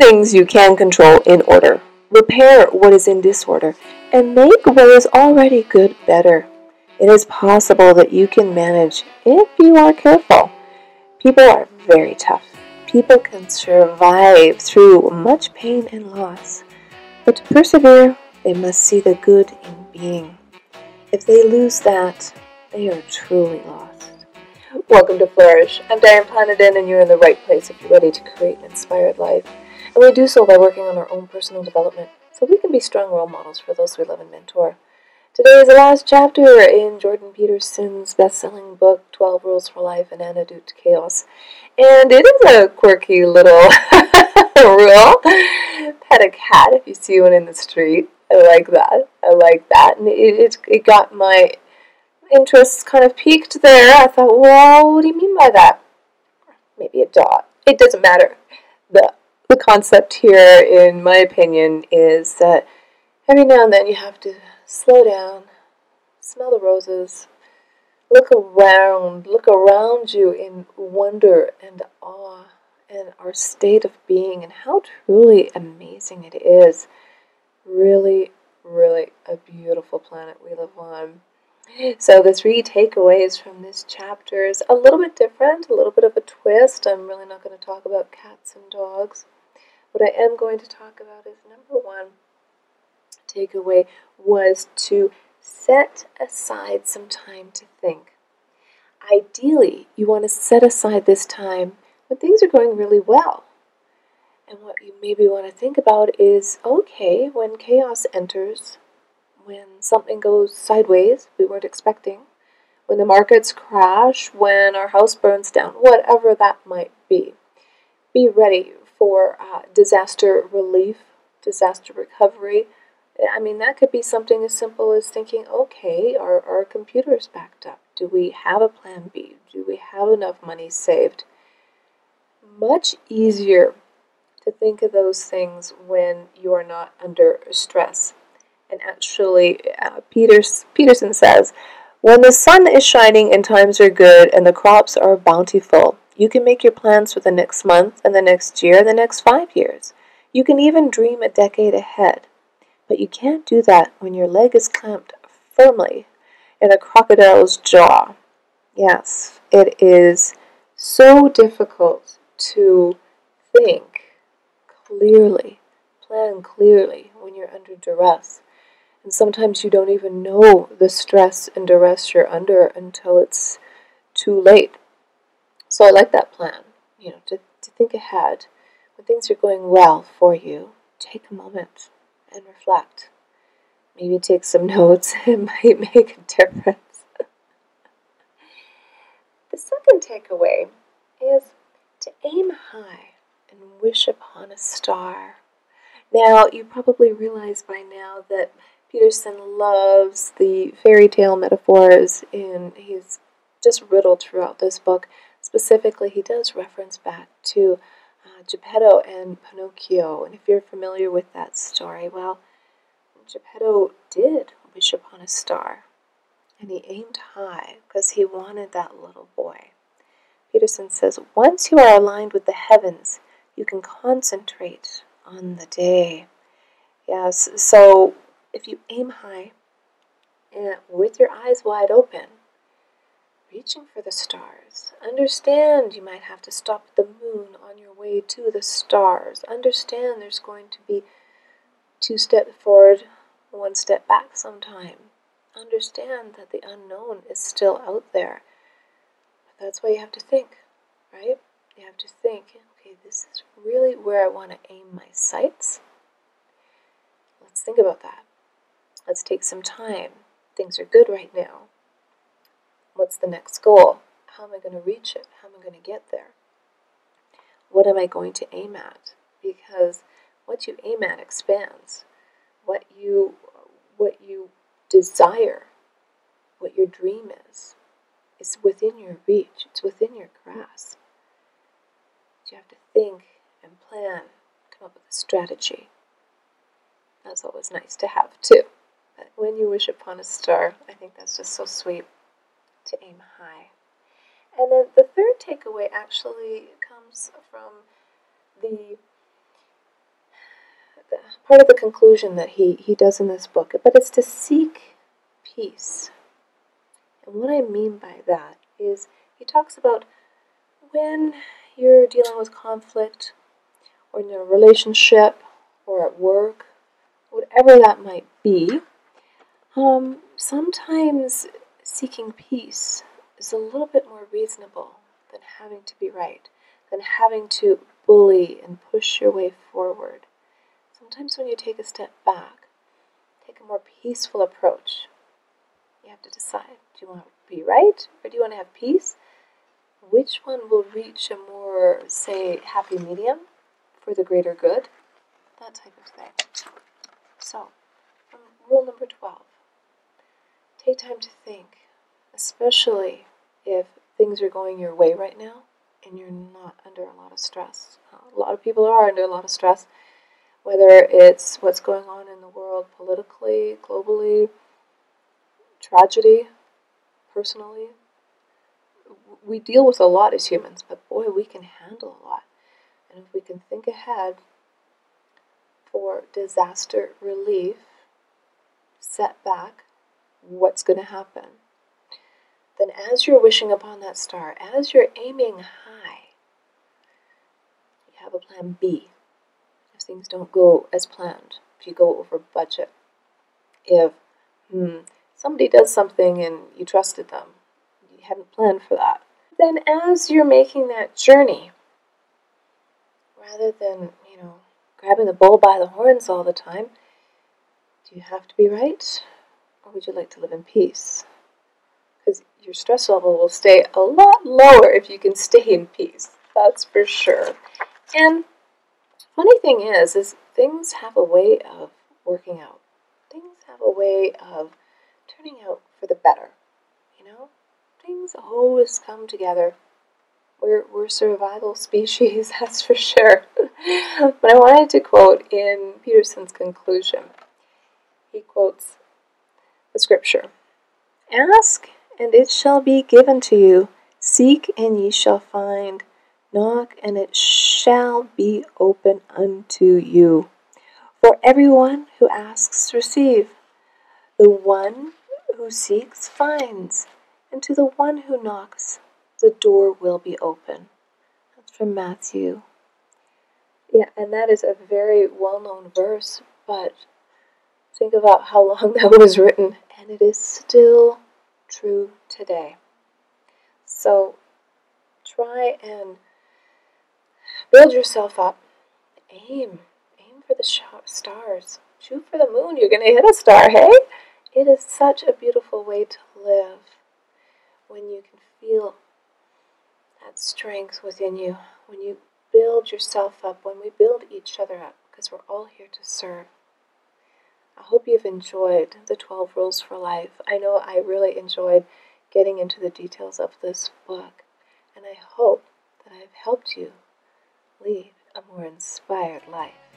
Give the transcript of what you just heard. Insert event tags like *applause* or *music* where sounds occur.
things you can control in order, repair what is in disorder, and make what is already good better. It is possible that you can manage if you are careful. People are very tough. People can survive through much pain and loss. But to persevere, they must see the good in being. If they lose that, they are truly lost. Welcome to Flourish. I'm Diane Planadin, and you're in the right place if you're ready to create an inspired life. And we do so by working on our own personal development so we can be strong role models for those we love and mentor. Today is the last chapter in Jordan Peterson's best selling book, 12 Rules for Life and Antidote to Chaos. And it is a quirky little *laughs* rule. Pet a cat if you see one in the street. I like that. I like that. And it, it, it got my interest kind of piqued there. I thought, well, what do you mean by that? Maybe a dog. It doesn't matter. The, the concept here, in my opinion, is that every now and then you have to slow down, smell the roses, look around, look around you in wonder and awe and our state of being and how truly amazing it is. Really, really a beautiful planet we live on. So, the three takeaways from this chapter is a little bit different, a little bit of a twist. I'm really not going to talk about cats and dogs. What I am going to talk about is number one takeaway was to set aside some time to think. Ideally, you want to set aside this time when things are going really well. And what you maybe want to think about is okay, when chaos enters, when something goes sideways we weren't expecting, when the markets crash, when our house burns down, whatever that might be, be ready for uh, disaster relief, disaster recovery. I mean, that could be something as simple as thinking, okay, are our computers backed up? Do we have a plan B? Do we have enough money saved? Much easier to think of those things when you are not under stress. And actually, uh, Peters, Peterson says, when the sun is shining and times are good and the crops are bountiful, you can make your plans for the next month and the next year, the next five years. You can even dream a decade ahead. But you can't do that when your leg is clamped firmly in a crocodile's jaw. Yes, it is so difficult to think clearly, plan clearly when you're under duress. And sometimes you don't even know the stress and duress you're under until it's too late. So I like that plan, you know, to, to think ahead. When things are going well for you, take a moment and reflect. Maybe take some *laughs* notes, it might make a difference. *laughs* the second takeaway is to aim high and wish upon a star. Now, you probably realize by now that Peterson loves the fairy tale metaphors, and he's just riddled throughout this book. Specifically, he does reference back to uh, Geppetto and Pinocchio. And if you're familiar with that story, well, Geppetto did wish upon a star, and he aimed high because he wanted that little boy. Peterson says, once you are aligned with the heavens, you can concentrate on the day. Yes, so if you aim high and with your eyes wide open, reaching for the stars, understand you might have to stop at the moon on your way to the stars. Understand there's going to be two steps forward, one step back sometime. Understand that the unknown is still out there. But that's why you have to think, right? You have to think, okay, this is really where I want to aim my sights. Let's think about that. Let's take some time. Things are good right now. What's the next goal? How am I going to reach it? How am I going to get there? What am I going to aim at? Because what you aim at expands. What you what you desire, what your dream is, is within your reach. It's within your grasp. You have to think and plan, come up with a strategy. That's always nice to have too But when you wish upon a star, I think that's just so sweet to aim high. And then the third takeaway actually comes from the part of the conclusion that he, he does in this book, but it's to seek peace. And what I mean by that is he talks about when you're dealing with conflict or in a relationship or at work, whatever that might be, um, sometimes seeking peace is a little bit more reasonable than having to be right, than having to bully and push your way forward. Sometimes when you take a step back, take a more peaceful approach, you have to decide do you want to be right or do you want to have peace? Which one will reach a more, say, happy medium for the greater good? That type of thing. So, um, rule number 12 take time to think, especially if things are going your way right now and you're not under a lot of stress. Uh, a lot of people are under a lot of stress, whether it's what's going on in the world politically, globally, tragedy, personally. We deal with a lot as humans, but boy, we can handle a lot. And if we can think ahead for disaster relief, setback, what's going to happen, then as you're wishing upon that star, as you're aiming high, you have a plan B. If things don't go as planned, if you go over budget, if hmm, somebody does something and you trusted them, you hadn't planned for that, then as you're making that journey, rather than, you know, grabbing the bull by the horns all the time, do you have to be right? Or would you like to live in peace? Because your stress level will stay a lot lower if you can stay in peace. That's for sure. And funny thing is, is things have a way of working out. Things have a way of turning out for the better. You know, things always come together. We're, we're survival species, *laughs* that's for sure. but I wanted to quote in Peterson's conclusion. He quotes the scripture Ask, and it shall be given to you. Seek, and ye shall find. Knock, and it shall be open unto you. For everyone who asks, receive. The one who seeks, finds. And to the one who knocks, the door will be open. That's from Matthew. Yeah, and that is a very well known verse, but think about how long *laughs* that was written and it is still true today. So try and build yourself up. Aim. Aim for the stars. Shoot for the moon. You're going to hit a star, hey? It is such a beautiful way to live when you can feel that strength within you, when you build yourself up, when we build each other up, because we're all here to serve. I hope you've enjoyed the 12 Rules for Life. I know I really enjoyed getting into the details of this book, and I hope that I've helped you lead a more inspired life.